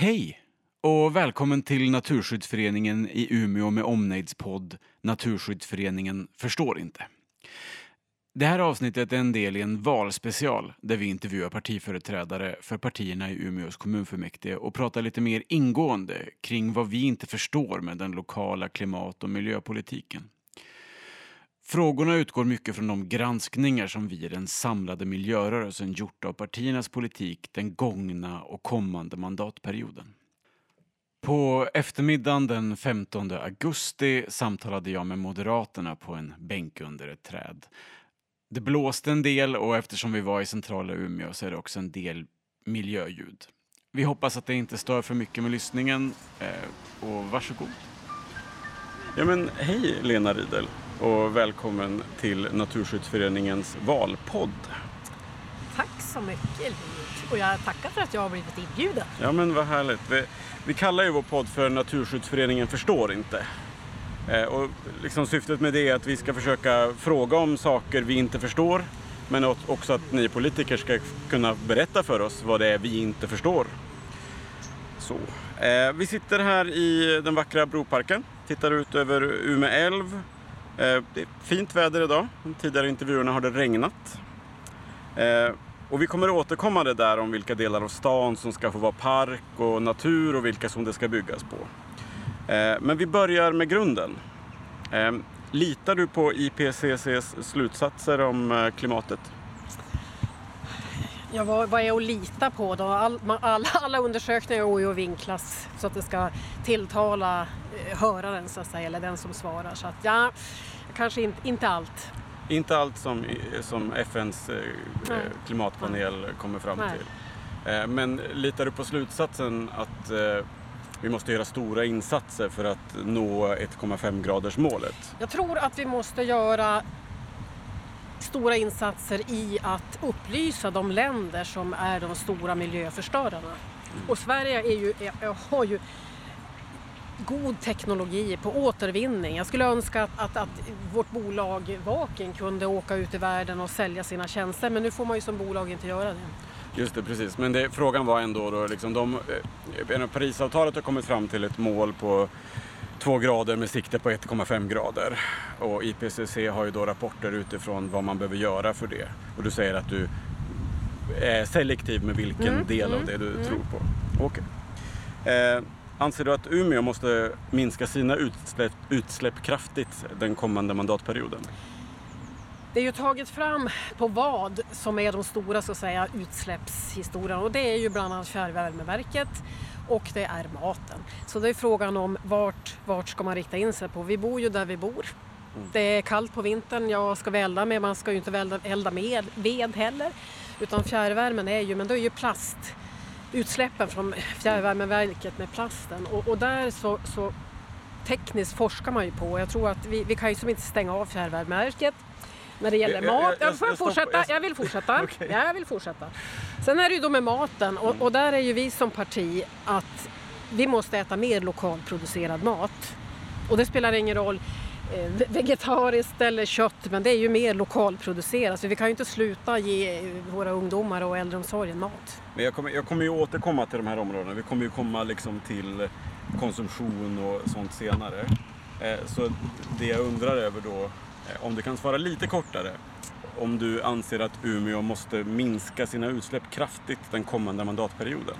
Hej och välkommen till Naturskyddsföreningen i Umeå med omnejdspodd Naturskyddsföreningen förstår inte. Det här avsnittet är en del i en valspecial där vi intervjuar partiföreträdare för partierna i Umeås kommunfullmäktige och pratar lite mer ingående kring vad vi inte förstår med den lokala klimat och miljöpolitiken. Frågorna utgår mycket från de granskningar som vi i den samlade miljörörelsen gjort av partiernas politik den gångna och kommande mandatperioden. På eftermiddagen den 15 augusti samtalade jag med Moderaterna på en bänk under ett träd. Det blåste en del och eftersom vi var i centrala Umeå så är det också en del miljöljud. Vi hoppas att det inte stör för mycket med lyssningen eh, och varsågod. Ja men hej Lena Riedel och välkommen till Naturskyddsföreningens valpodd. Tack så mycket. Och jag tackar för att jag har blivit inbjuden. Ja men vad härligt. Vi, vi kallar ju vår podd för Naturskyddsföreningen förstår inte. Eh, och liksom syftet med det är att vi ska försöka fråga om saker vi inte förstår. Men också att ni politiker ska kunna berätta för oss vad det är vi inte förstår. Så. Eh, vi sitter här i den vackra Broparken. Tittar ut över Ume älv. Eh, det är fint väder idag. De tidigare intervjuerna har det regnat. Eh, och vi kommer återkomma det där om vilka delar av stan som ska få vara park och natur och vilka som det ska byggas på. Eh, men vi börjar med grunden. Litar du på IPCCs slutsatser om klimatet? Ja, vad, vad är att lita på då? All, alla, alla undersökningar går ju att vinklas så att det ska tilltala höraren så att säga, eller den som svarar. Så att ja, kanske inte, inte allt. Inte allt som, som FNs eh, klimatpanel Nej. kommer fram Nej. till. Eh, men litar du på slutsatsen att eh, vi måste göra stora insatser för att nå 1,5 graders målet? Jag tror att vi måste göra stora insatser i att upplysa de länder som är de stora miljöförstörarna. Mm. Och Sverige är ju, är, har ju god teknologi på återvinning. Jag skulle önska att, att, att, vårt bolag Vaken kunde åka ut i världen och sälja sina tjänster men nu får man ju som bolag inte göra det. Just det, precis. Men det, frågan var ändå då, liksom de, eh, Parisavtalet har kommit fram till ett mål på två grader med sikte på 1,5 grader. Och IPCC har ju då rapporter utifrån vad man behöver göra för det. Och du säger att du är selektiv med vilken mm, del mm, av det du mm. tror på. Okej. Okay. Eh, anser du att Umeå måste minska sina utsläpp, utsläpp kraftigt den kommande mandatperioden? Det är ju tagit fram på vad som är de stora så att säga, utsläppshistorierna och det är ju bland annat fjärrvärmeverket och det är maten. Så det är frågan om vart, vart ska man rikta in sig på. Vi bor ju där vi bor. Mm. Det är kallt på vintern, jag ska vi elda med, man ska ju inte elda, elda med ved heller. Utan fjärrvärmen är ju, men då är ju plastutsläppen från fjärrvärmeverket med plasten och, och där så, så tekniskt forskar man ju på. Jag tror att vi, vi kan ju som inte stänga av fjärrvärmeverket när det gäller mat. Jag, jag, jag, jag fortsätta? Jag vill fortsätta. okay. ja, jag vill fortsätta. Sen är det ju då med maten och, och där är ju vi som parti att vi måste äta mer lokalproducerad mat. Och det spelar ingen roll eh, vegetariskt eller kött, men det är ju mer lokalproducerat. Så vi kan ju inte sluta ge våra ungdomar och äldreomsorgen mat. Men jag kommer, jag kommer ju återkomma till de här områdena. Vi kommer ju komma liksom till konsumtion och sånt senare. Eh, så det jag undrar över då Eh, om du kan svara lite kortare. Om du anser att Umeå måste minska sina utsläpp kraftigt den kommande mandatperioden.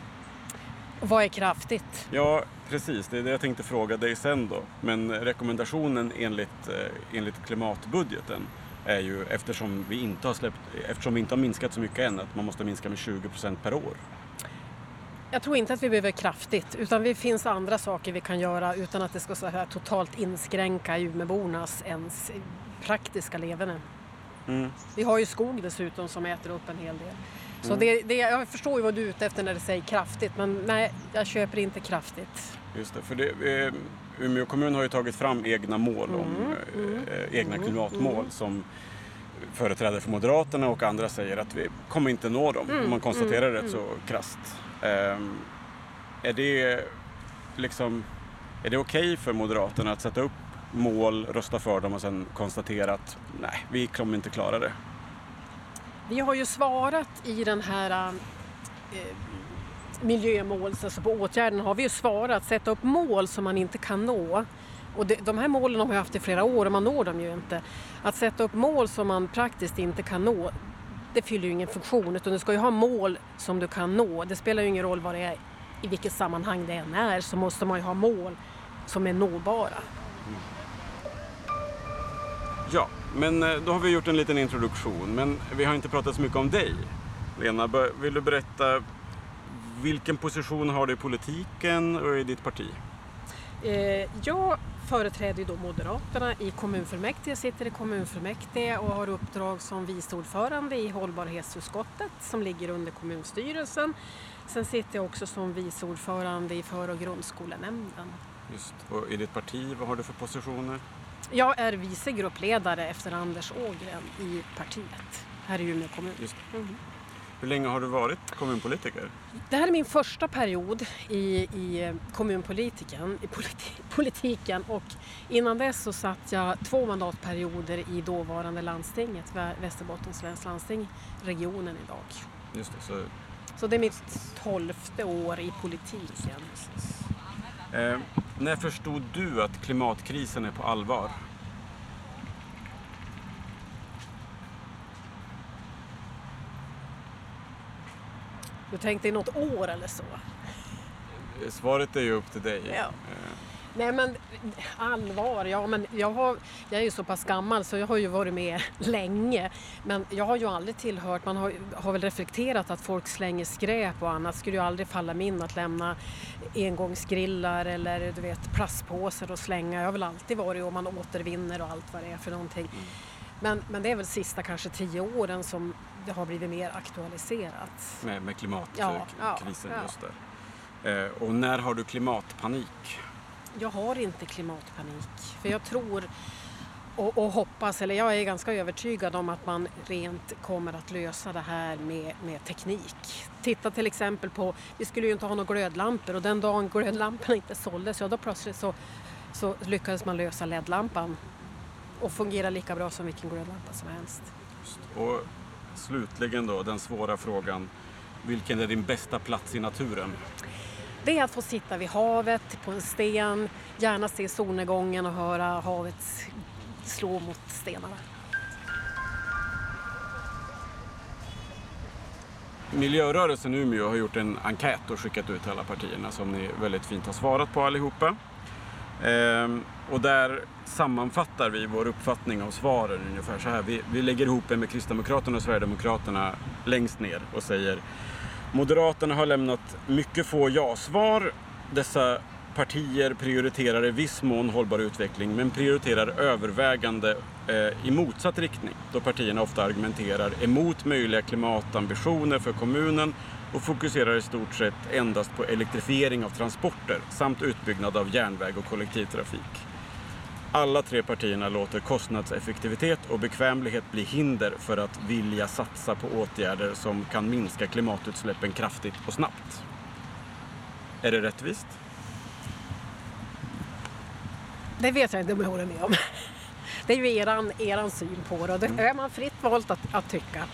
Vad är kraftigt? Ja, precis. Det är det jag tänkte fråga dig sen då. Men rekommendationen enligt, eh, enligt klimatbudgeten är ju eftersom vi inte har släppt, eftersom vi inte har minskat så mycket än, att man måste minska med 20 procent per år. Jag tror inte att vi behöver kraftigt, utan det finns andra saker vi kan göra utan att det ska så här totalt inskränka Umeåbornas ens praktiska leverne. Mm. Vi har ju skog dessutom som äter upp en hel del. Så mm. det, det, jag förstår ju vad du är ute efter när du säger kraftigt, men nej, jag köper inte kraftigt. Just det, för det, eh, Umeå kommun har ju tagit fram egna mål, om, mm. mm. eh, egna mm. klimatmål mm. som företrädare för Moderaterna och andra säger att vi kommer inte nå dem, om man konstaterar det så krasst. Eh, är det liksom, är det okej okay för Moderaterna att sätta upp mål, rösta för dem och sen konstatera att nej, vi kommer inte klara det. Vi har ju svarat i den här eh, miljömål, alltså på åtgärden har vi ju svarat, sätta upp mål som man inte kan nå. Och det, de här målen har man haft i flera år och man når dem ju inte. Att sätta upp mål som man praktiskt inte kan nå, det fyller ju ingen funktion utan du ska ju ha mål som du kan nå. Det spelar ju ingen roll vad det är, i vilket sammanhang det än är, så måste man ju ha mål som är nåbara. Ja, men eh, då har vi gjort en liten introduktion, men vi har inte pratat så mycket om dig. Lena, vill du berätta vilken position har du i politiken och i ditt parti? Eh, jag företräder då Moderaterna i kommunfullmäktige, sitter i kommunfullmäktige och har uppdrag som vice ordförande i hållbarhetsutskottet som ligger under kommunstyrelsen. Sen sitter jag också som vice ordförande i för och grundskolenämnden. Just. Och i ditt parti, vad har du för positioner? Jag är vice gruppledare efter Anders Ågren i partiet här i Umeå kommun. Mm. Hur länge har du varit kommunpolitiker? Det här är min första period i, i kommunpolitiken, i politi politiken och innan dess så satt jag två mandatperioder i dåvarande landstinget, Västerbottens läns landsting, regionen idag. Just det, så... så det är mitt tolfte år i politiken. Eh, när förstod du att klimatkrisen är på allvar? Du tänkte i något år eller så? Svaret är ju upp till dig. Ja. Nej men allvar, ja men jag, har, jag är ju så pass gammal så jag har ju varit med länge. Men jag har ju aldrig tillhört, man har, har väl reflekterat att folk slänger skräp och annat. skulle ju aldrig falla mig in att lämna engångsgrillar eller du vet plastpåsar och slänga. Jag har väl alltid varit och man återvinner och allt vad det är för någonting. Mm. Men, men det är väl sista kanske tio åren som det har blivit mer aktualiserat. Med, med klimatkrisen ja, ja, just där. Eh, och när har du klimatpanik? Jag har inte klimatpanik. För jag tror och, och, hoppas, eller jag är ganska övertygad om att man rent kommer att lösa det här med, med teknik. Titta till exempel på, vi skulle ju inte ha några glödlampor och den dagen glödlamporna inte såldes, ja då plötsligt så, så lyckades man lösa LED-lampan och fungera lika bra som vilken glödlampa som helst. Och slutligen då, den svåra frågan. Vilken är din bästa plats i naturen? Det är att få sitta vid havet, på en sten, gärna se solnedgången och höra havet slå mot stenarna. Miljörörelsen Umeå har gjort en enkät och skickat ut till alla partierna som ni väldigt fint har svarat på allihopa. Ehm, och där sammanfattar vi vår uppfattning av svaren ungefär så här. Vi, vi lägger ihop det med Kristdemokraterna och Sverigedemokraterna längst ner och säger Moderaterna har lämnat mycket få ja-svar. Dessa partier prioriterar i viss mån hållbar utveckling men prioriterar övervägande eh, i motsatt riktning då partierna ofta argumenterar emot möjliga klimatambitioner för kommunen och fokuserar i stort sett endast på elektrifiering av transporter samt utbyggnad av järnväg och kollektivtrafik. Alla tre partierna låter kostnadseffektivitet och bekvämlighet bli hinder för att vilja satsa på åtgärder som kan minska klimatutsläppen kraftigt och snabbt. Är det rättvist? Det vet jag inte om jag håller med om. Det är ju eran, eran syn på det och det mm. är man fritt valt att, att tycka.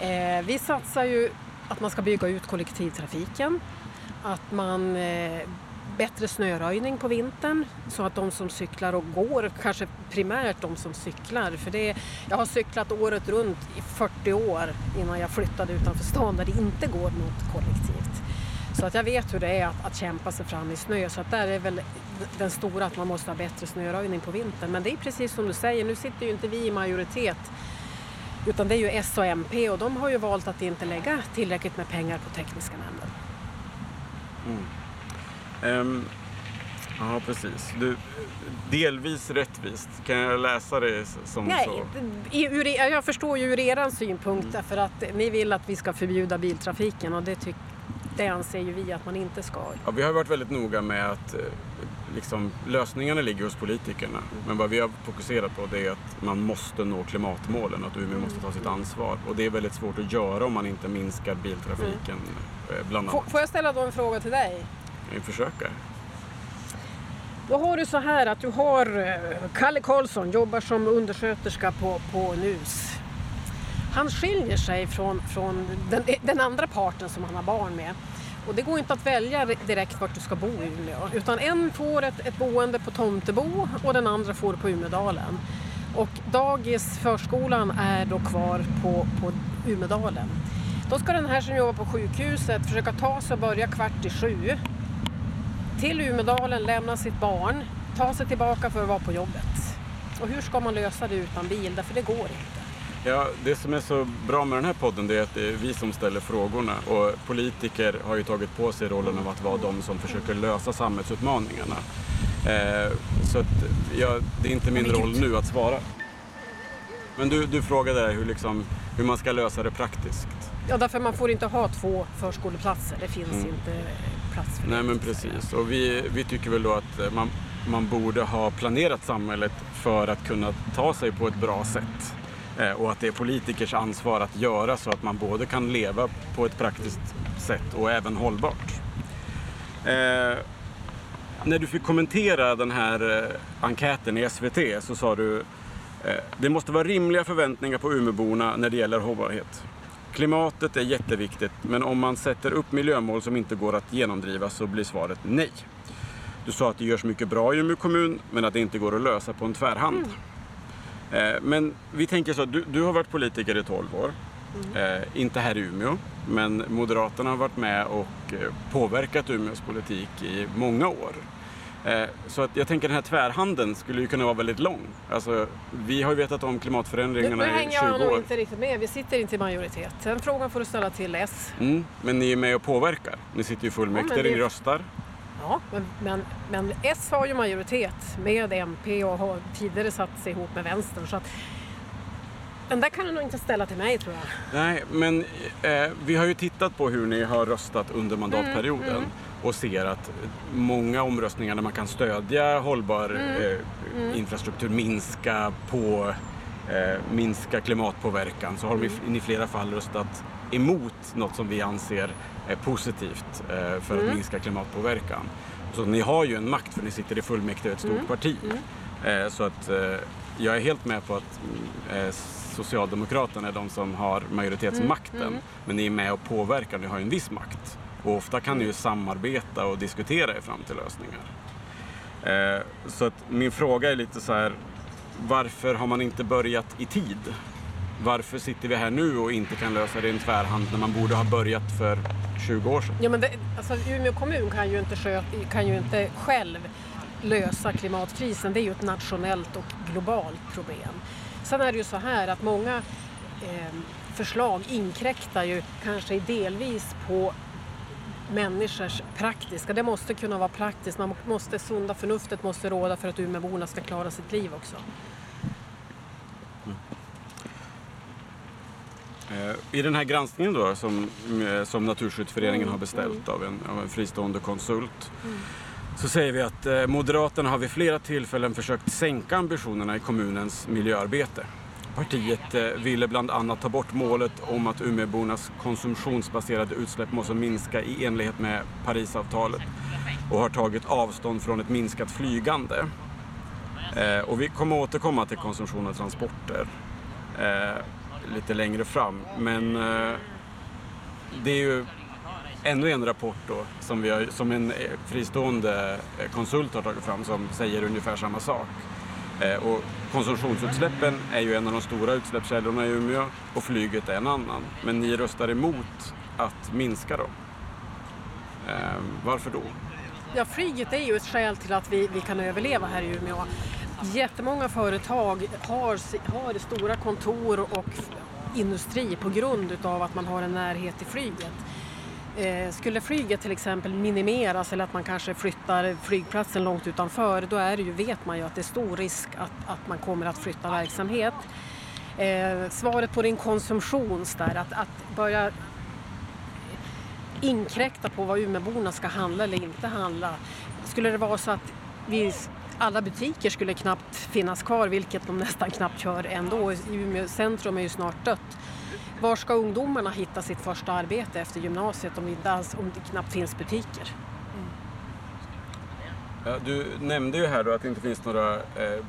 Eh, vi satsar ju att man ska bygga ut kollektivtrafiken, att man eh, bättre snöröjning på vintern så att de som cyklar och går, kanske primärt de som cyklar, för det, jag har cyklat året runt i 40 år innan jag flyttade utanför stan där det inte går något kollektivt. Så att jag vet hur det är att, att kämpa sig fram i snö, så att där är väl den stora att man måste ha bättre snöröjning på vintern. Men det är precis som du säger, nu sitter ju inte vi i majoritet utan det är ju S och MP och de har ju valt att inte lägga tillräckligt med pengar på tekniska nämnden. Mm. Um, ja, precis. Du, delvis rättvist. Kan jag läsa det som Nej, så? I, ur, jag förstår ju ur er synpunkt mm. därför att ni vill att vi ska förbjuda biltrafiken och det, tyck, det anser ju vi att man inte ska. Ja, vi har varit väldigt noga med att eh, liksom, lösningarna ligger hos politikerna. Men vad vi har fokuserat på det är att man måste nå klimatmålen, att Umeå måste ta sitt ansvar. Och det är väldigt svårt att göra om man inte minskar biltrafiken mm. bland annat. Får jag ställa då en fråga till dig? Vi försöker. Då har du så här att du har eh, Kalle Karlsson, jobbar som undersköterska på, på NUS. Han skiljer sig från, från den, den andra parten som han har barn med Och det går inte att välja direkt vart du ska bo i Umeå. Utan en får ett, ett boende på Tomtebo och den andra får på Umedalen. Och dagis, förskolan, är då kvar på, på Umedalen. Då ska den här som jobbar på sjukhuset försöka ta sig och börja kvart i sju. Till Umedalen, lämna sitt barn, ta sig tillbaka för att vara på jobbet. Och hur ska man lösa det utan bil? Därför det går inte. Ja, det som är så bra med den här podden är att det är vi som ställer frågorna och politiker har ju tagit på sig rollen av att vara de som försöker lösa samhällsutmaningarna. Eh, så att, ja, det är inte min roll nu att svara. Men du, du frågade hur, liksom, hur man ska lösa det praktiskt. Ja, därför man får inte ha två förskoleplatser. Det finns mm. inte plats för Nej, men precis. Och vi, vi tycker väl då att eh, man, man borde ha planerat samhället för att kunna ta sig på ett bra sätt. Eh, och att det är politikers ansvar att göra så att man både kan leva på ett praktiskt sätt och även hållbart. Eh, när du fick kommentera den här eh, enkäten i SVT så sa du eh, det måste vara rimliga förväntningar på Umeåborna när det gäller hållbarhet. Klimatet är jätteviktigt, men om man sätter upp miljömål som inte går att genomdriva så blir svaret nej. Du sa att det görs mycket bra i Umeå kommun, men att det inte går att lösa på en tvärhand. Mm. Eh, men vi tänker så, du, du har varit politiker i 12 år. Mm. Eh, inte här i Umeå, men Moderaterna har varit med och eh, påverkat Umeås politik i många år. Eh, så att jag tänker den här tvärhandeln skulle ju kunna vara väldigt lång. Alltså, vi har ju vetat om klimatförändringarna i 20 år. Nu hänger jag nog inte riktigt med. Vi sitter inte i majoritet. Den frågan får du ställa till S. Mm, men ni är med och påverkar. Ni sitter i fullmäktige, ja, ni röstar. Ja, men, men, men, S har ju majoritet med MP och har tidigare satt sig ihop med vänstern. Så att, den där kan du nog inte ställa till mig tror jag. Nej, men eh, vi har ju tittat på hur ni har röstat under mandatperioden. Mm, mm. Och ser att många omröstningar där man kan stödja hållbar mm, eh, mm. infrastruktur, minska på eh, minska klimatpåverkan så har mm. de i flera fall röstat emot något som vi anser är positivt eh, för mm. att minska klimatpåverkan. Så ni har ju en makt för ni sitter i fullmäktige i ett stort mm. parti. Mm. Eh, så att eh, jag är helt med på att eh, Socialdemokraterna är de som har majoritetsmakten. Mm. Men ni är med och påverkar, ni har ju en viss makt. Och ofta kan ni ju samarbeta och diskutera er fram till lösningar. Eh, så att min fråga är lite så här, varför har man inte börjat i tid? Varför sitter vi här nu och inte kan lösa det i en tvärhand när man borde ha börjat för 20 år sedan? Ja, men det, alltså, Umeå kommun kan ju, inte sköt, kan ju inte själv lösa klimatkrisen. Det är ju ett nationellt och globalt problem. Sen är det ju så här att många eh, förslag inkräktar ju kanske delvis på människors praktiska. Det måste kunna vara praktiskt. Man måste, sunda förnuftet måste råda för att Umeåborna ska klara sitt liv också. Eh, I den här granskningen då som, eh, som Naturskyddsföreningen mm. har beställt av en, av en fristående konsult mm. så säger vi att eh, Moderaterna har vid flera tillfällen försökt sänka ambitionerna i kommunens miljöarbete. Partiet eh, ville bland annat ta bort målet om att Umeåbornas konsumtionsbaserade utsläpp måste minska i enlighet med Parisavtalet och har tagit avstånd från ett minskat flygande. Eh, och vi kommer återkomma till konsumtion och transporter eh, lite längre fram. Men det är ju ännu en rapport då som, vi har, som en fristående konsult har tagit fram som säger ungefär samma sak. Och konsumtionsutsläppen är ju en av de stora utsläppskällorna i Umeå och flyget är en annan. Men ni röstar emot att minska dem. Eh, varför då? Ja, flyget är ju ett skäl till att vi, vi kan överleva här i Umeå. Jättemånga företag har, har stora kontor och industri på grund utav att man har en närhet till flyget. Eh, skulle flyget till exempel minimeras eller att man kanske flyttar flygplatsen långt utanför då är det ju, vet man ju att det är stor risk att, att man kommer att flytta verksamhet. Eh, svaret på din konsumtion där, att, att börja inkräkta på vad Umeåborna ska handla eller inte handla. Skulle det vara så att vi alla butiker skulle knappt finnas kvar, vilket de nästan knappt gör ändå. Umeå centrum är ju snart dött. Var ska ungdomarna hitta sitt första arbete efter gymnasiet om det, inte alls, om det knappt finns butiker? Mm. Ja, du nämnde ju här då att det inte finns några eh,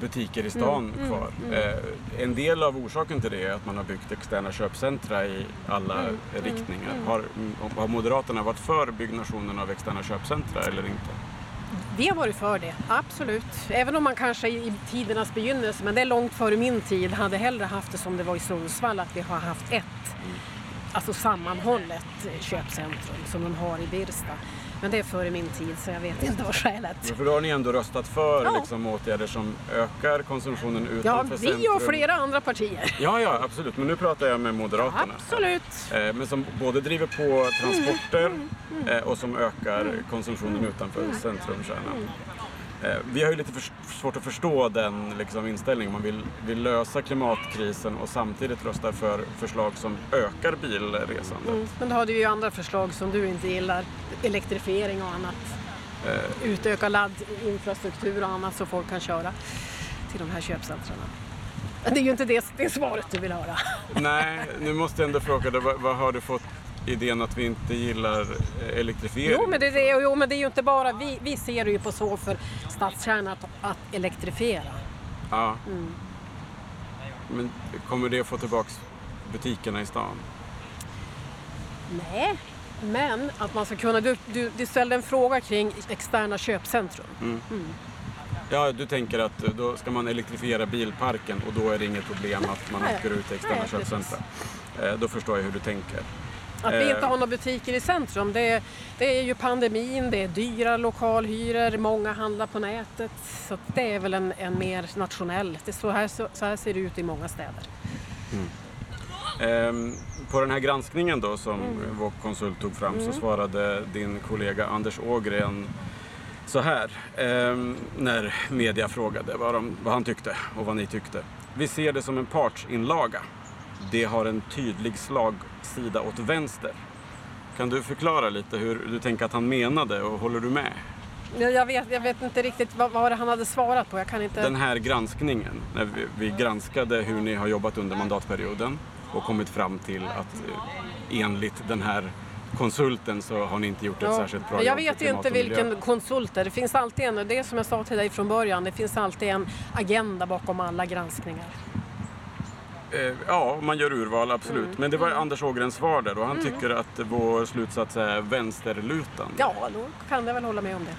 butiker i stan Mm, kvar. Eh, en del av orsaken till det är att man har byggt externa köpcentra i alla Mm, riktningar. Har, har Moderaterna varit för byggnationen av externa köpcentra eller inte? Vi har varit för det, absolut. Även om man kanske i tidernas begynnelse, men det är långt före min tid, hade hellre haft det som det var i Sundsvall, att vi har haft ett alltså sammanhållet eh, köpcentrum som de har i Birsta. Men det är före min tid så jag vet inte vad skälet. För då har ni ändå röstat för Ja. liksom, åtgärder som ökar konsumtionen Ja, utanför vi centrum. och flera andra partier. Ja, ja, absolut. Men nu pratar jag med Moderaterna. Absolut. Eh, Men som både driver på transporter Mm, eh, och som ökar konsumtionen utanför centrumkärnan. Eh, Vi har ju lite svårt att förstå den liksom, inställningen. Man vill, vill lösa klimatkrisen och samtidigt rösta för förslag som ökar bilresandet. Mm. Men då hade vi ju andra förslag som du inte gillar. Elektrifiering och annat. Eh, Utöka laddinfrastruktur och annat så folk kan köra till de här köpcentren. Det är ju inte det, det svaret du vill höra. Nej, nu måste jag ändå fråga dig, vad, vad har du fått idén att vi inte gillar eh, elektrifiering? Jo men, det, det, jo, men det är ju inte bara vi. Vi ser det ju på så för stadskärnan att, att elektrifiera. Ja. Mm. Men kommer det få tillbaks butikerna i stan? Nej, men att man ska kunna... Du, du, du ställde en fråga kring externa köpcentrum. Ja, du tänker att eh, då ska man elektrifiera bilparken och då är det inget problem att man åker ut till externa köpcentra. Eh, Då förstår jag hur du tänker. Att vi Eh. inte har några butiker i centrum, det, det är ju pandemin, det är dyra lokalhyror, många handlar på nätet. Så det är väl en, en mer nationell, det så, här, så, så här ser det ut i många städer. Ehm, På den här granskningen då som Mm. vår konsult tog fram så svarade din kollega Anders Ågren så här ehm, när media frågade vad, de, vad han tyckte och vad ni tyckte. Vi ser det som en partsinlaga. Det har en tydlig slagsida åt vänster. Kan du förklara lite hur du tänker att han menade och håller du med? Jag, vet, jag vet inte riktigt vad, vad han hade svarat på, jag kan inte... Den här granskningen, när vi, vi granskade hur ni har jobbat under mandatperioden och kommit fram till att eh, enligt den här konsulten så har ni inte gjort ett Ja, särskilt bra men jag jobb vet inte vilken konsult det är. Det finns alltid en, det är som jag sa till dig från början, det finns alltid en agenda bakom alla granskningar. Eh, Ja, man gör urval, absolut. Mm. Men det var Anders Ågrens svar där och han tycker att vår slutsats är vänsterlutande. Ja, då kan jag väl hålla med om det.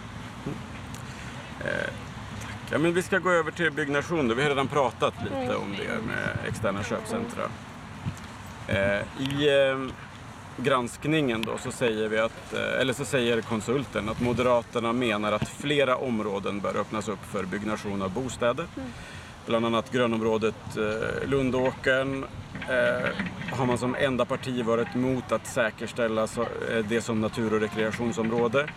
Ja, men vi ska gå över till byggnation. då. Vi har redan pratat lite Mm. om det med externa köpcentra. Eh, I eh, granskningen då så säger vi att, eh, eller så säger konsulten att Moderaterna menar att flera områden bör öppnas upp för byggnation av bostäder. Bland annat grönområdet eh, Lundåkern eh, har man som enda parti varit emot att säkerställa så, eh, det som natur och rekreationsområde.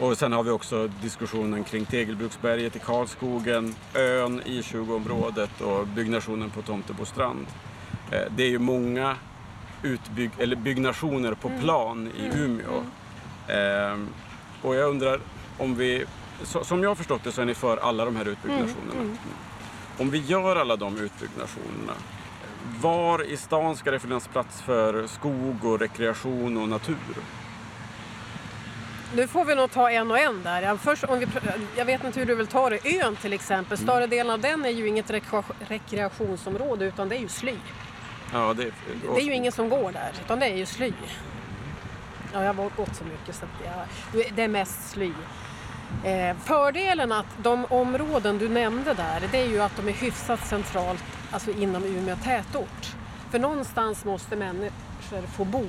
Och sen har vi också diskussionen kring Tegelbruksberget i Karlskogen, ön i 20-området och byggnationen på Tomtebostrand. Eh, Det är ju många utbygg eller byggnationer på plan i Umeå. Ehm, Och jag undrar om vi, så- som jag har förstått det så är ni för alla de här utbyggnationerna. Om vi gör alla de utbyggnationerna, var i stan ska det finnas plats för skog och rekreation och natur? Nu får vi nog ta en och en där. Först, om vi, jag vet inte hur du vill ta det. Ön till exempel, större delen av den är ju inget rekrea- rekreationsområde utan det är ju sly. Ja, det, Det är ju ingen som går där utan det är ju sly. Ja, jag har gått så mycket så att jag, det är mest sly. Eh, fördelen att de områden du nämnde där, det är ju att de är hyfsat centralt, alltså inom Umeå tätort. För någonstans måste människor få bo.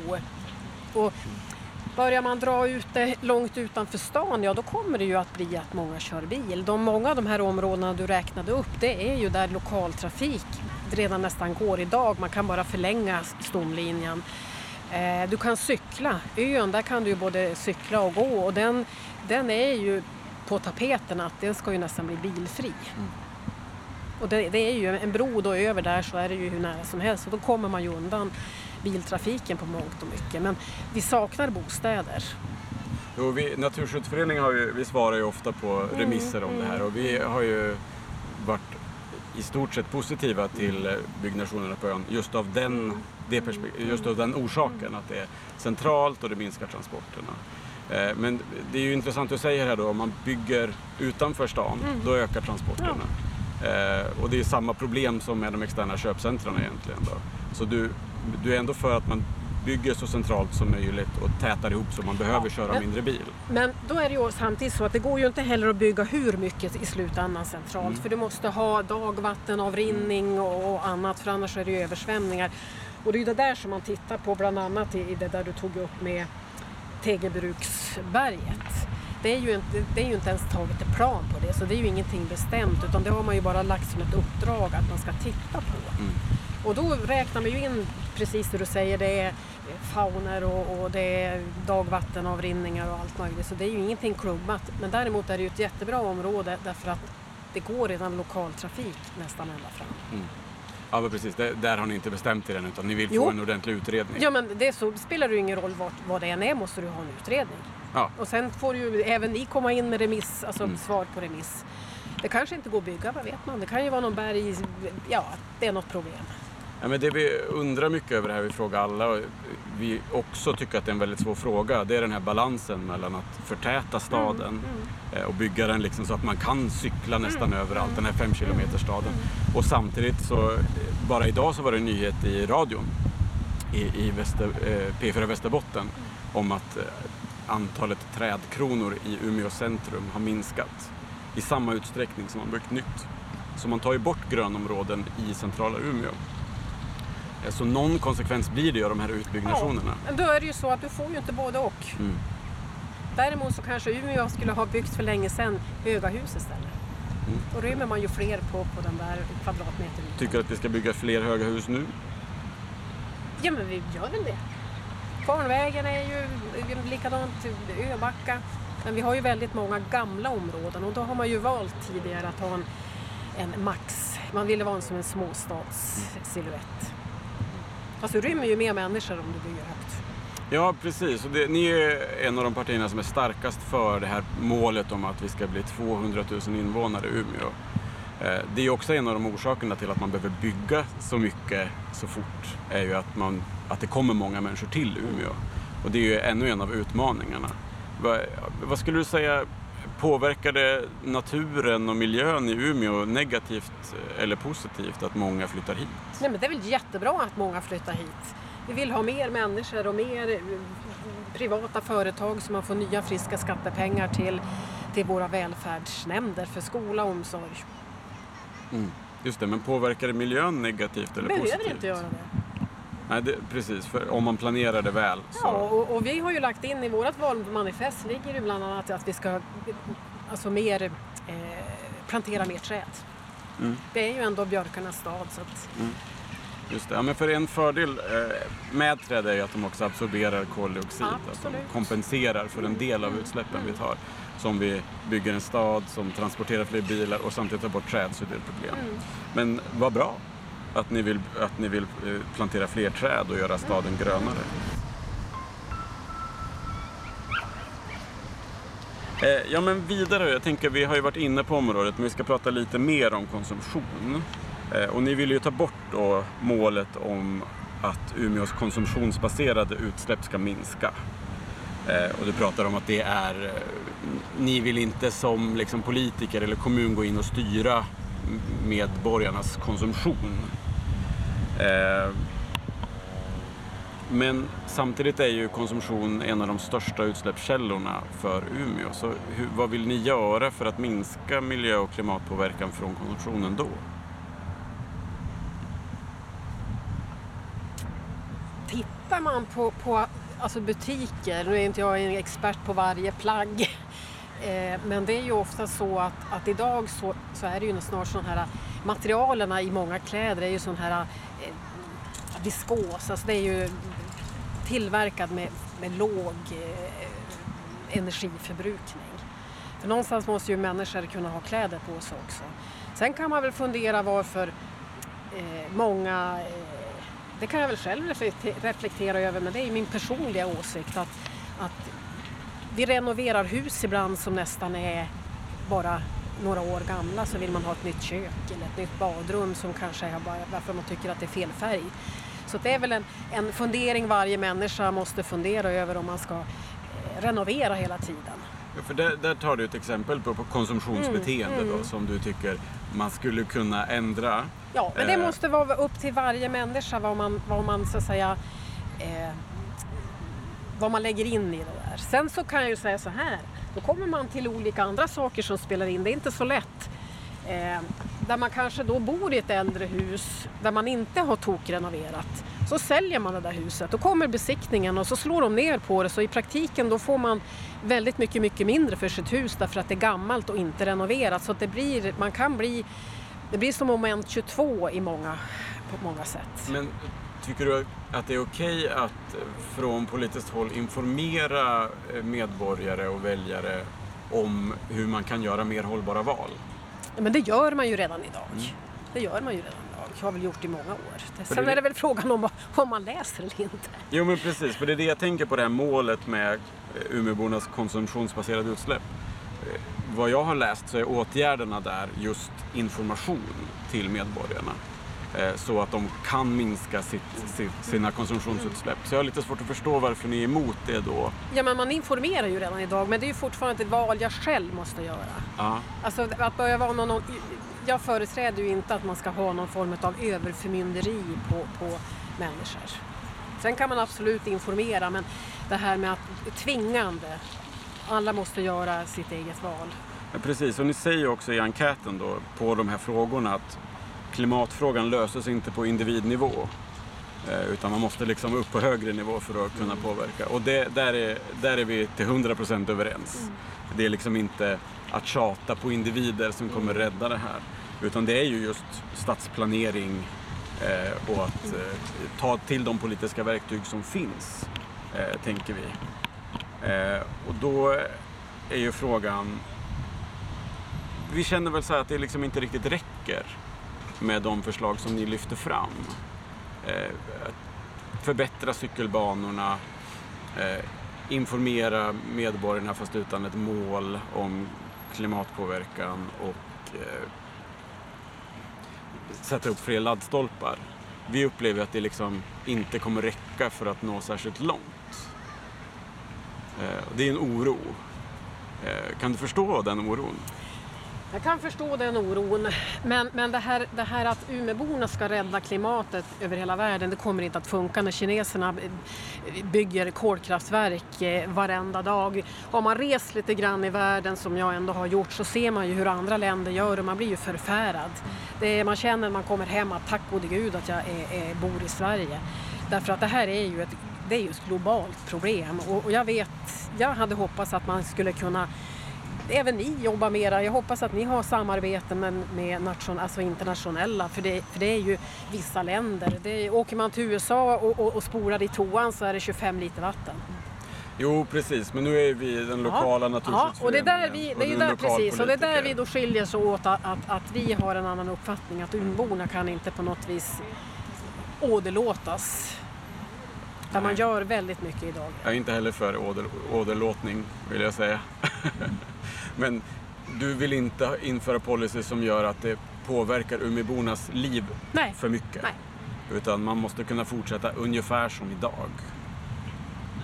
Och börjar man dra ut det långt utanför stan, ja då kommer det ju att bli att många kör bil. De, många av de här områdena du räknade upp, det är ju där lokaltrafik redan nästan går idag. Man kan bara förlänga stomlinjen. Eh, du kan cykla. Ön, där kan du både cykla och gå och den, den är ju på tapeten att den ska ju nästan bli bilfri. Och det, det är ju en bro då över där så är det ju hur nära som helst och då kommer man ju undan biltrafiken på mångt och mycket. Men vi saknar bostäder. Jo, vi, Naturskyddsföreningen har ju, vi svarar ju ofta på Mm, remisser om det här och vi har ju varit i stort sett positiva till byggnationerna på ön just av den, det just av den orsaken att det är centralt och det minskar transporterna. Eh, Men det är ju intressant att säga här då, om man bygger utanför stan, då ökar transporterna. Eh, och det är samma problem som med de externa köpcentren egentligen. Då. Så du, du är ändå för att man bygger så centralt som möjligt och tätar ihop så man behöver köra men- mindre bil. Men då är det ju samtidigt så att det går ju inte heller att bygga hur mycket i slutändan centralt. Mm. För du måste ha dagvattenavrinning och, och annat för annars är det ju översvämningar. Och det är det där som man tittar på bland annat i, det där du tog upp med Tegelbruksberget. Det är, ju inte, det är ju inte ens taget en plan på det så det är ju ingenting bestämt utan det har man ju bara lagt som ett uppdrag att man ska titta på. Mm. Och då räknar man ju in precis det du säger, det är fauner och, och det är dagvattenavrinningar och allt möjligt. Så det är ju ingenting klubbat. Men däremot är det ju ett jättebra område därför att det går redan lokaltrafik nästan ända fram. Ja, men precis. Det, där har ni inte bestämt er än utan ni vill Jo. få en ordentlig utredning. Ja men det så spelar ju ingen roll vart, vad det än är måste du ha en utredning. Ja. Och sen får ju även ni komma in med remiss, alltså Mm. svar på remiss. Det kanske inte går att bygga, vad vet man? Det kan ju vara någon berg, ja det är något problem. Ja, men det vi undrar mycket över här, vi frågar alla och vi också tycker att det är en väldigt svår fråga, det är den här balansen mellan att förtäta staden eh, och bygga den liksom så att man kan cykla nästan överallt, den här fem kilometer staden. Och samtidigt så, bara idag så var det en nyhet i radion i, i Väster, eh, P4 Västerbotten om att eh, antalet trädkronor i Umeå centrum har minskat i samma utsträckning som man byggt nytt. Så man tar ju bort grönområden i centrala Umeå. Eh, Så någon konsekvens blir det ju av de här utbyggnationerna. Men då är det ju så att du får ju inte både och. Mm. Däremot så kanske Umeå skulle ha byggt för länge sedan höga hus istället. Mm. Då rymmer man ju fler på, på den där kvadratmetern. Tycker att vi ska bygga fler höga hus nu? Ja men vi gör väl det. Kvarnvägen är ju likadant, Öbacka. Men vi har ju väldigt många gamla områden och då har man ju valt tidigare att ha en, en max. Man ville vara en som en småstadssilhuett. Fast du rymmer ju mer människor om du bygger högt. Ja, precis. Och det, ni är en av de partierna som är starkast för det här målet om att vi ska bli 200 000 invånare i Umeå. Eh, det är ju också en av de orsakerna till att man behöver bygga så mycket så fort, är ju att, man, att det kommer många människor till Umeå. Och det är ju ännu en av utmaningarna. Vad, vad skulle du säga, påverkar det naturen och miljön i Umeå negativt eller positivt att många flyttar hit? Nej, men det är väl jättebra att många flyttar hit. Vi vill ha mer människor och mer eh, privata företag så man får nya friska skattepengar till, till våra välfärdsnämnder för skola och omsorg. Mm. Just det, men påverkar det miljön negativt eller Det positivt? behöver inte göra det. Nej, det, precis. För om man planerar det väl så... Ja, och, och vi har ju lagt in i vårt valmanifest ligger det bland annat att vi ska alltså mer, eh, plantera mer träd. Mm. Det är ju ändå björkarnas stad. Så att, Just det. Ja, men för en fördel eh, med träd är ju att de också absorberar koldioxid. Att de Absolut. kompenserar för en del av utsläppen vi tar. Så om vi bygger en stad som transporterar fler bilar och samtidigt tar bort träd så är det ett problem. Mm. Men vad bra att ni vill, att ni vill eh, plantera fler träd och göra staden grönare. Eh, ja men vidare, jag tänker vi har ju varit inne på området men vi ska prata lite mer om konsumtion. Eh, och ni vill ju ta bort då målet om att Umeås konsumtionsbaserade utsläpp ska minska. Och du pratar om att det är, ni vill inte som liksom politiker eller kommun gå in och styra medborgarnas konsumtion. Eh, men samtidigt är ju konsumtion en av de största utsläppskällorna för Umeå. Så hur, vad vill ni göra för att minska miljö och klimatpåverkan från konsumtionen då? tittar man på, på alltså butiker, nu är inte jag en expert på varje plagg, eh, men det är ju ofta så att, att idag så, så är det ju snart sådana här Materialen i många kläder är ju sån här eh, viskos, alltså det är ju tillverkad med, med låg eh, energiförbrukning. För någonstans måste ju människor kunna ha kläder på sig också. Sen kan man väl fundera varför eh, många eh, det kan jag väl själv reflektera över men det är ju min personliga åsikt att, att vi renoverar hus ibland som nästan är bara några år gamla så vill man ha ett nytt kök eller ett nytt badrum som kanske är bara varför man tycker att det är fel färg. Så det är väl en, en fundering varje människa måste fundera över om man ska eh, renovera hela tiden. För där, där tar du ett exempel på, på konsumtionsbeteende Mm, då, mm. som du tycker man skulle kunna ändra. Ja, men det Eh. måste vara upp till varje människa vad man, vad man så att säga eh, vad man lägger in i det där. Sen så kan jag ju säga så här, då kommer man till olika andra saker som spelar in. Det är inte så lätt. Eh, där man kanske då bor i ett äldre hus där man inte har tokrenoverat. Så säljer man det där huset. Då kommer besiktningen och så slår de ner på det. Så i praktiken då får man väldigt mycket, mycket mindre för sitt hus därför att det är gammalt och inte renoverat. Så att det blir, man kan bli, det blir som moment 22 i många, på många sätt. Men tycker du att det är okej att från politiskt håll informera eh, medborgare och väljare om hur man kan göra mer hållbara val? Men det gör man ju redan idag. Det gör man ju redan idag. Jag har väl gjort i många år. Sen det- är det väl frågan om om man läser eller inte. Jo men precis, för det är det jag tänker på det här målet med eh, Umeåbornas konsumtionsbaserade utsläpp. Eh, Vad jag har läst så är åtgärderna där just information till medborgarna. Eh, Så att de kan minska sitt, sitt, sina konsumtionsutsläpp. Så jag har lite svårt att förstå varför ni är emot det då. Ja, men man informerar ju redan idag, men det är ju fortfarande ett val jag själv måste göra. Ja. Alltså att börja vara någon, jag företräder ju inte att man ska ha någon form av överförmynderi på, på människor. Sen kan man absolut informera, men det här med att tvingande, alla måste göra sitt eget val. Ja, Precis, och ni säger också i enkäten då på de här frågorna att klimatfrågan löses inte på individnivå. eh, Utan man måste liksom upp på högre nivå för att kunna påverka. Och det, där, är, där är vi till 100% överens. Det är liksom inte att tjata på individer som kommer rädda det här. Utan det är ju just stadsplanering eh, och att eh, ta till de politiska verktyg som finns, tänker vi. Och då är ju frågan vi känner väl så här att det liksom inte riktigt räcker med de förslag som ni lyfter fram. Eh, förbättra cykelbanorna, eh, informera medborgarna fast utan ett mål om klimatpåverkan och eh, sätta upp fler laddstolpar. Vi upplever att det liksom inte kommer räcka för att nå särskilt långt. Eh, det är en oro. Eh, kan du förstå den oron? Jag kan förstå den oron, men, men det, här, det här att Umeborna ska rädda klimatet över hela världen, det kommer inte att funka när kineserna bygger kolkraftverk eh, varenda dag. Har man rest lite grann i världen, som jag ändå har gjort, så ser man ju hur andra länder gör och man blir ju förfärad. Det är, man känner när man kommer hem att tack gode gud att jag är, är, bor i Sverige. Därför att det här är ju ett, det är ju ett globalt problem och, och jag vet, jag hade hoppats att man skulle kunna även ni jobbar mera. Jag hoppas att ni har samarbeten med, med nation, alltså internationella för det, för det är ju vissa länder. Det åker man till USA och, och, och spolar i toan så är det 25 liter vatten. Jo, precis. Men nu är vi den lokala Ja, naturskyddsföreningen. och det är där vi, det är ju där precis, och det är där vi då skiljer oss åt att, att, att vi har en annan uppfattning. Att Umeåborna kan inte på något vis åderlåtas. Där man gör väldigt mycket idag. Jag är inte heller för åder, åderlåtning, vill jag säga. Men du vill inte införa policy som gör att det påverkar Umeåbornas liv Nej, för mycket. Nej. Utan man måste kunna fortsätta ungefär som idag.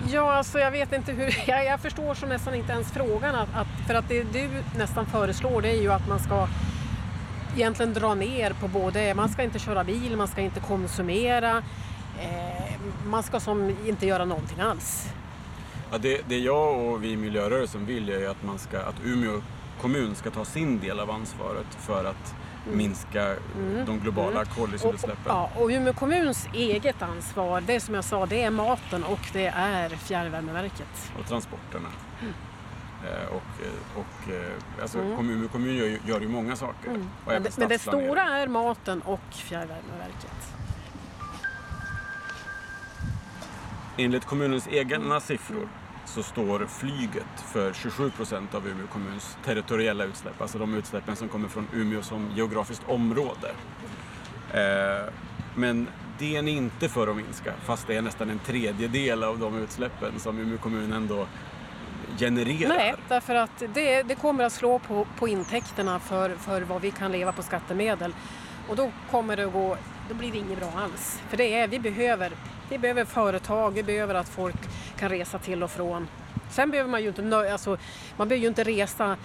Ja, alltså jag vet inte hur... Jag, jag förstår så nästan inte ens frågan. Att, att, för att det du nästan föreslår det är ju att man ska egentligen dra ner på både... Man ska inte köra bil, man ska inte konsumera. Eh, man ska som inte göra någonting alls. Ja, det, det jag och vi i miljörörelsen vill är att, man ska, att Umeå kommun ska ta sin del av ansvaret för att minska de globala Och, och, koldioxidutsläppen. ja, och Umeå kommuns eget ansvar, det är som jag sa, det är maten och det är fjärrvärmeverket. och transporterna. Eh, och eh, och eh, alltså, Mm. kommun, kommun gör, ju- gör ju många saker. Och Men det, men det stora är maten och fjärrvärmeverket. Enligt kommunens egna siffror så står flyget för 27 procent av Umeå kommuns territoriella utsläpp. Alltså de utsläppen som kommer från Umeå som geografiskt område. Eh, men det är ni inte för att minska, fast det är nästan en tredjedel av de utsläppen som Umeå kommun ändå genererar. Nej, därför att det, det kommer att slå på, på intäkterna för, för vad vi kan leva på skattemedel. Och då kommer det att gå, då blir det inget bra alls. För det är, vi behöver, vi behöver företag, vi behöver att folk kan resa till och från. Sen behöver man ju inte, alltså, man behöver ju inte resa.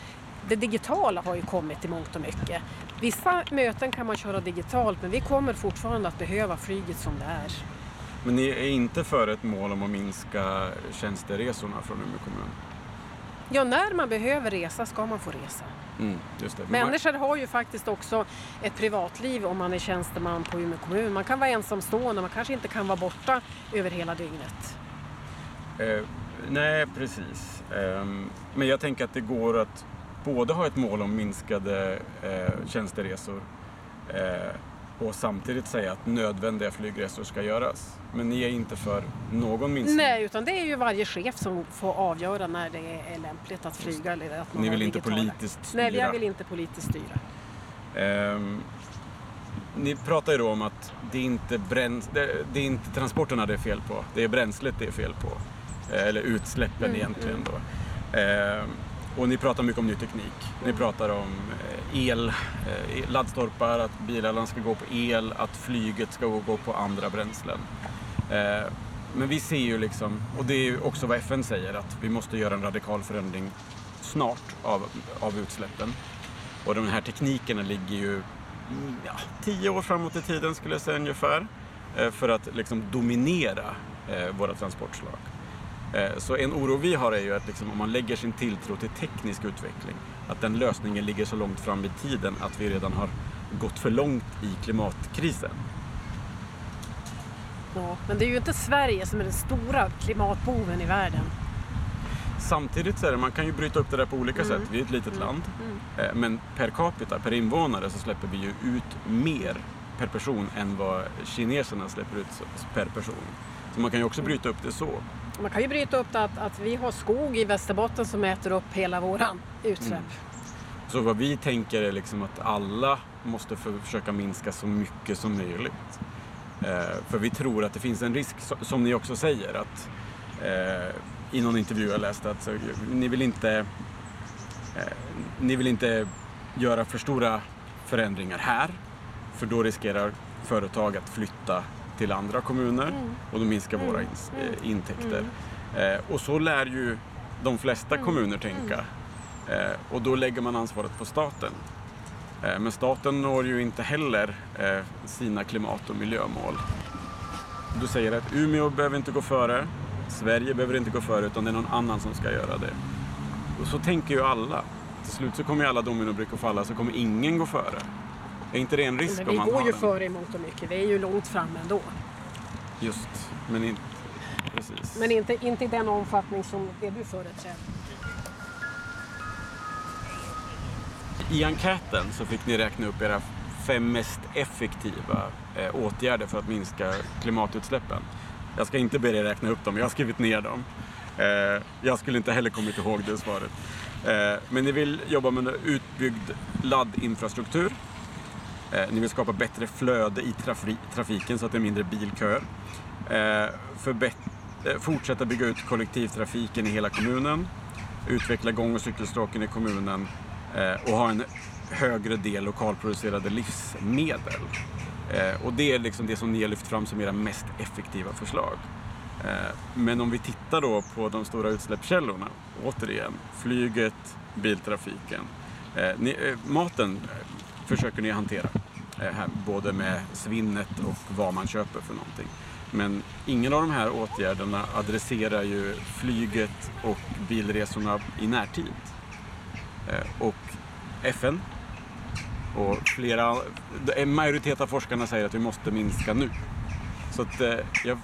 Det digitala har ju kommit i mångt och mycket. Vissa möten kan man köra digitalt men vi kommer fortfarande att behöva flyget som det är. Men ni är inte för ett mål om att minska tjänsteresorna från Umeå kommun? Ja, när man behöver resa ska man få resa. Mm. Men man- Människor har ju faktiskt också ett privatliv om man är tjänsteman på Umeå kommun. Man kan vara ensamstående, man kanske inte kan vara borta över hela dygnet. Eh, nej, precis. Ehm, men jag tänker att det går att både ha ett mål om minskade eh, tjänsteresor eh, och samtidigt säga att nödvändiga flygresor ska göras. Men ni är inte för någon minskning? Nej, utan det är ju varje chef som får avgöra när det är lämpligt att flyga eller att man Ni vill inte digitala. politiskt styra? Nej, jag vill inte politiskt styra. Ehm, ni pratar ju då om att det är, inte bräns- det, det är inte transporterna det är fel på, det är bränslet det är fel på. Eh, Eller utsläppen Mm, egentligen då. Ehm, och ni pratar mycket om ny teknik. Ni Mm. pratar om eh, el, eh, laddstolpar, att bilarna ska gå på el, att flyget ska gå på andra bränslen. Eh, men vi ser ju liksom, och det är också vad FN säger, att vi måste göra en radikal förändring snart av, av utsläppen. Och de här teknikerna ligger ju mm, ja, tio år framåt i tiden skulle jag säga ungefär. eh, För att liksom dominera eh, våra transportslag. Eh, Så en oro vi har är ju att liksom, om man lägger sin tilltro till teknisk utveckling, att den lösningen ligger så långt fram i tiden att vi redan har gått för långt i klimatkrisen. Ja, men det är ju inte Sverige som är den stora klimatboven i världen. Samtidigt så är det, man kan ju bryta upp det där på olika Mm. sätt. Vi är ett litet land. Mm. Eh, Men per capita, per invånare, så släpper vi ju ut mer per person än vad kineserna släpper ut per person. Så man kan ju också bryta upp det så. Man kan ju bryta upp det att, att vi har skog i Västerbotten som äter upp hela våran utsläpp. Mm. Så vad vi tänker är liksom att alla måste för- försöka minska så mycket som möjligt. Eh, för vi tror att det finns en risk, som ni också säger, att eh, i någon intervju jag läste att så, ni vill inte eh, ni vill inte göra för stora förändringar här, för då riskerar företag att flytta till andra kommuner Mm. och då minskar våra Mm. ins- Mm. eh, intäkter. Mm. Eh, och så lär ju de flesta Mm. kommuner tänka. Eh, och då lägger man ansvaret på staten. Eh, men staten når ju inte heller eh, sina klimat och miljömål. Du säger att Umeå behöver inte gå före, Sverige behöver inte gå före, utan det är någon annan som ska göra det. Och så tänker ju alla. Till slut så kommer ju alla dominobrickor falla, så kommer ingen gå före. Är inte det en risk Men om vi man går har ju den? före i mångt och mycket. Vi är ju långt fram ändå. Just, men inte... Precis. Men inte, inte i den omfattning som det du företräder. I enkäten så fick ni räkna upp era fem mest effektiva eh, åtgärder för att minska klimatutsläppen. Jag ska inte be er räkna upp dem, jag har skrivit ner dem. Eh, jag skulle inte heller kommit ihåg det svaret. Eh, men ni vill jobba med en utbyggd laddinfrastruktur. Eh, ni vill skapa bättre flöde i trafiken så att det är mindre bilköer. Eh, eh, fortsätta bygga ut kollektivtrafiken i hela kommunen. Utveckla gång och cykelstråken i kommunen och ha en högre del lokalproducerade livsmedel. Och det är liksom det som ni har lyft fram som era mest effektiva förslag. Men om vi tittar då på de stora utsläppskällorna, återigen, flyget, biltrafiken. Ni, maten försöker ni hantera, eh, här, både med svinnet och vad man köper för någonting. Men ingen av de här åtgärderna adresserar ju flyget och bilresorna i närtid. Eh, och FN och flera, en majoritet av forskarna säger att vi måste minska nu. Så att eh, jag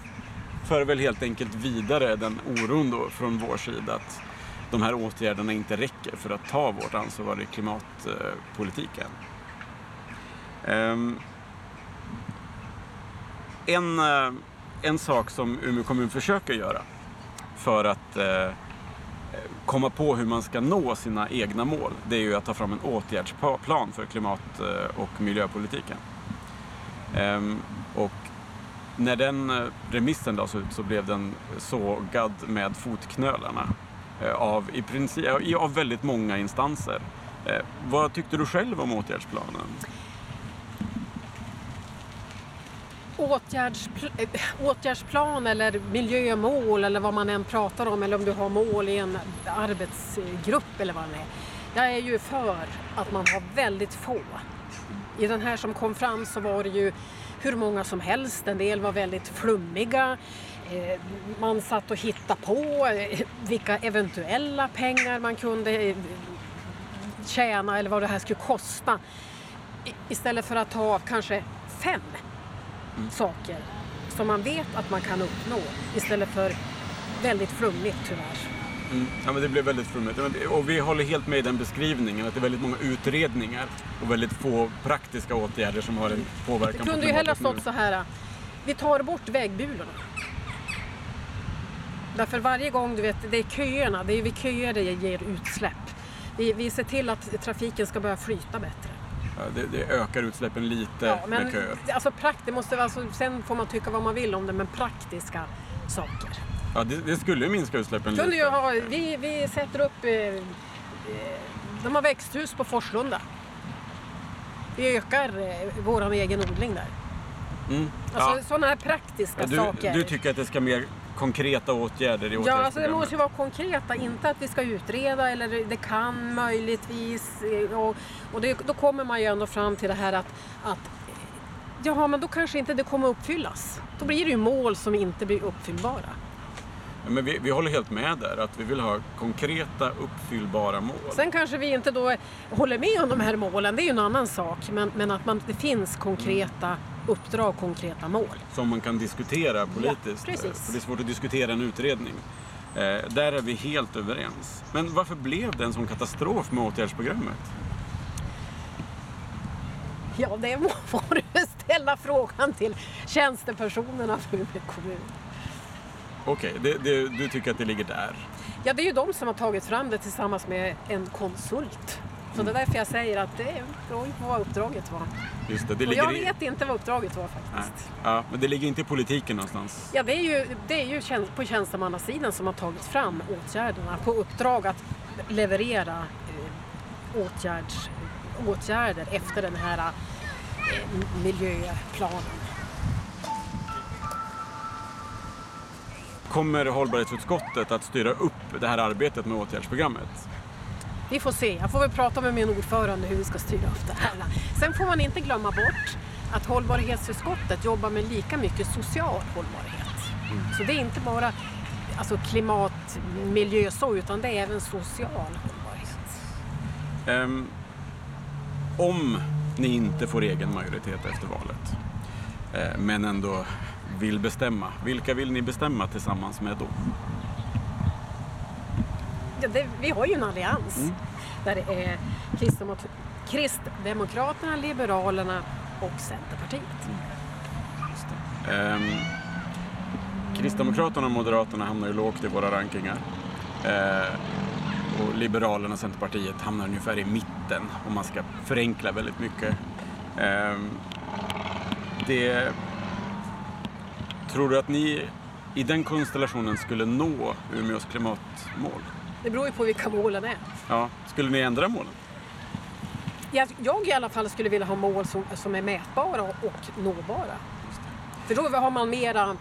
för väl helt enkelt vidare den oron då från vår sida att de här åtgärderna inte räcker för att ta vårt ansvar i klimatpolitiken. Ehm, en, eh, en sak som Umeå kommun försöker göra för att eh, komma på hur man ska nå sina egna mål, det är ju att ta fram en åtgärdsplan för klimat eh, och miljöpolitiken. Ehm, och när den remissen lades ut så blev den sågad med fotknölarna av, i princip, av väldigt många instanser. Vad tyckte du själv om åtgärdsplanen? Åtgärdspl eh, åtgärdsplan eller miljömål eller vad man än pratar om eller om du har mål i en arbetsgrupp eller vad det är. Jag är ju för att man har väldigt få. I den här som kom fram så var det ju hur många som helst, en del var väldigt flummiga. Eh, man satt och hittade på eh, vilka eventuella pengar man kunde tjäna eller vad det här skulle kosta. Istället för att ta kanske fem mm. saker som man vet att man kan uppnå istället för väldigt flummigt tyvärr. Mm. Ja, men det blev väldigt flummigt. Och vi håller helt med i den beskrivningen att det är väldigt många utredningar och väldigt få praktiska åtgärder som har en påverkan på Det kunde ju hellre stått så här. Vi tar bort vägbulorna. Därför varje gång, du vet, det är köerna, det är vid köer det ger utsläpp. Vi, vi ser till att trafiken ska börja flyta bättre. Ja, det, det, ökar utsläppen lite ja, men, med köer. Alltså, prakt, det måste, alltså, sen får man tycka vad man vill om det, men praktiska saker. Ja, det, det skulle minska utsläppen lite. Ju ha, vi, vi sätter upp... Eh, eh, de har växthus på Forslunda. Vi ökar eh, vår egen odling där. Mm. Alltså ja. sådana här praktiska du, saker. Du tycker att det ska mer konkreta åtgärder i Ja, alltså det måste ju vara konkreta, inte att vi ska utreda eller det kan möjligtvis. Eh, och, och det, då kommer man ju ändå fram till det här att, att Jaha, men då kanske inte det kommer uppfyllas. Då blir det ju mål som inte blir uppfyllbara. Men vi, vi håller helt med där, att vi vill ha konkreta uppfyllbara mål. Sen kanske vi inte då håller med om de här målen, det är ju en annan sak. Men, men att man, det finns konkreta uppdrag, konkreta mål. Som man kan diskutera politiskt. Ja, precis. För det är svårt att diskutera en utredning. Eh, där är vi helt överens. Men varför blev det en sån katastrof med åtgärdsprogrammet? Ja, det får du ställa frågan till tjänstepersonerna för Umeå kommun. Okej, okay, du tycker att det ligger där? Ja, det är ju de som har tagit fram det tillsammans med en konsult. Så det är därför jag säger att det beror på vad uppdraget var. Just det, det och jag i... vet inte vad uppdraget var faktiskt. Nej. Ja, men det ligger inte i politiken någonstans? Ja, det är ju, det är ju på tjänstemannasidan som har tagit fram åtgärderna på uppdrag att leverera eh, åtgärds, åtgärder efter den här eh, miljöplanen. Kommer hållbarhetsutskottet att styra upp det här arbetet med åtgärdsprogrammet? Vi får se. Jag får väl prata med min ordförande hur vi ska styra upp det här. Sen får man inte glömma bort att hållbarhetsutskottet jobbar med lika mycket social hållbarhet. Mm. Så det är inte bara alltså klimat, miljö så, utan det är även social hållbarhet. Um, om ni inte får egen majoritet efter valet, uh, men ändå vill bestämma. Vilka vill ni bestämma tillsammans med då? Ja, det, vi har ju en allians mm. där det är Kristdemokraterna, Liberalerna och Centerpartiet. Mm. Um, Kristdemokraterna och Moderaterna hamnar ju lågt i våra rankingar. Uh, och Liberalerna och Centerpartiet hamnar ungefär i mitten om man ska förenkla väldigt mycket. Um, det Tror du att ni i den konstellationen skulle nå Umeås klimatmål? Det beror ju på vilka målen är. Ja, skulle ni ändra målen? Jag, jag i alla fall skulle vilja ha mål som, som är mätbara och nåbara. För då har man mera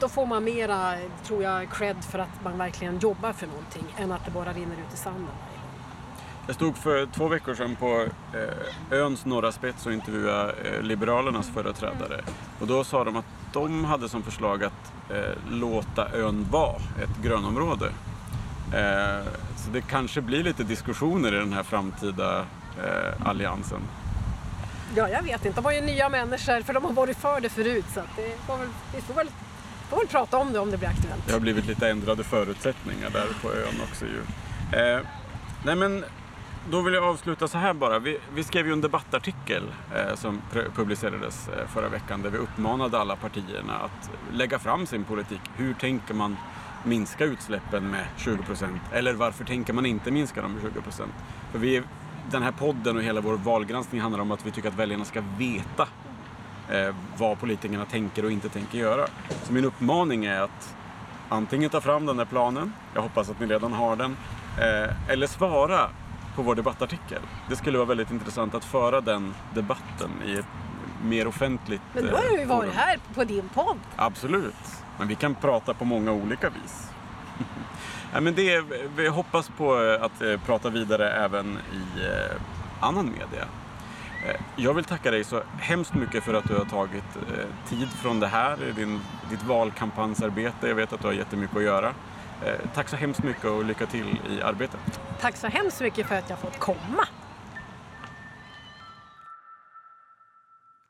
då får man mera, tror jag, cred för att man verkligen jobbar för någonting än att det bara rinner ut i sanden. Jag stod för två veckor sedan på eh, öns norra spets och intervjuade eh, Liberalernas företrädare. Och då sa de att de hade som förslag att eh, låta ön vara ett grönområde. Eh, så det kanske blir lite diskussioner i den här framtida eh, alliansen. Ja, jag vet inte. De har ju nya människor, för de har varit för det förut. Så det får väl, vi får väl, får väl prata om det om det blir aktuellt. Det har blivit lite ändrade förutsättningar där på ön också ju. Eh, nej men då vill jag avsluta så här bara. Vi, vi skrev ju en debattartikel eh, som publicerades eh, förra veckan där vi uppmanade alla partierna att lägga fram sin politik. Hur tänker man minska utsläppen med 20 procent? Eller varför tänker man inte minska dem med 20 procent? För vi, den här podden och hela vår valgranskning handlar om att vi tycker att väljarna ska veta eh, vad politikerna tänker och inte tänker göra. Så min uppmaning är att antingen ta fram den där planen, jag hoppas att ni redan har den, eh, eller svara på vår debattartikel. Det skulle vara väldigt intressant att föra den debatten i ett mer offentligt. Men då har jag ju eh, varit här på din podd. Absolut. Men vi kan prata på många olika vis. Nej, men det, vi hoppas på eh, att eh, prata vidare även i eh, annan media. Eh, Jag vill tacka dig så hemskt mycket för att du har tagit eh, tid från det här, i din, ditt valkampanjsarbete. Jag vet att du har jättemycket att göra. Eh, Tack så hemskt mycket och lycka till i arbetet. Tack så hemskt mycket för att jag fått komma.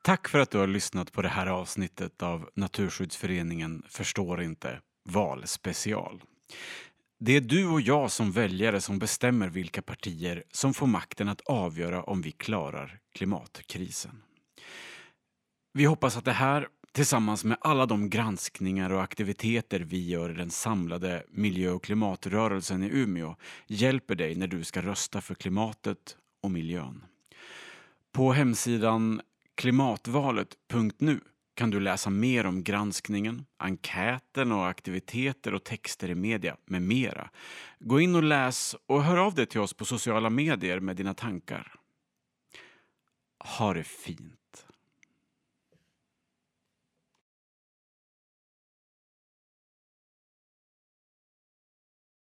Tack för att du har lyssnat på det här avsnittet av Naturskyddsföreningen Förstår inte valspecial. Det är du och jag som väljare som bestämmer vilka partier som får makten att avgöra om vi klarar klimatkrisen. Vi hoppas att det här, tillsammans med alla de granskningar och aktiviteter vi gör i den samlade miljö och klimatrörelsen i Umeå, hjälper dig när du ska rösta för klimatet och miljön. På hemsidan klimatvalet.nu kan du läsa mer om granskningen, enkäten och aktiviteter och texter i media med mera. Gå in och läs och hör av dig till oss på sociala medier med dina tankar. Ha det fint.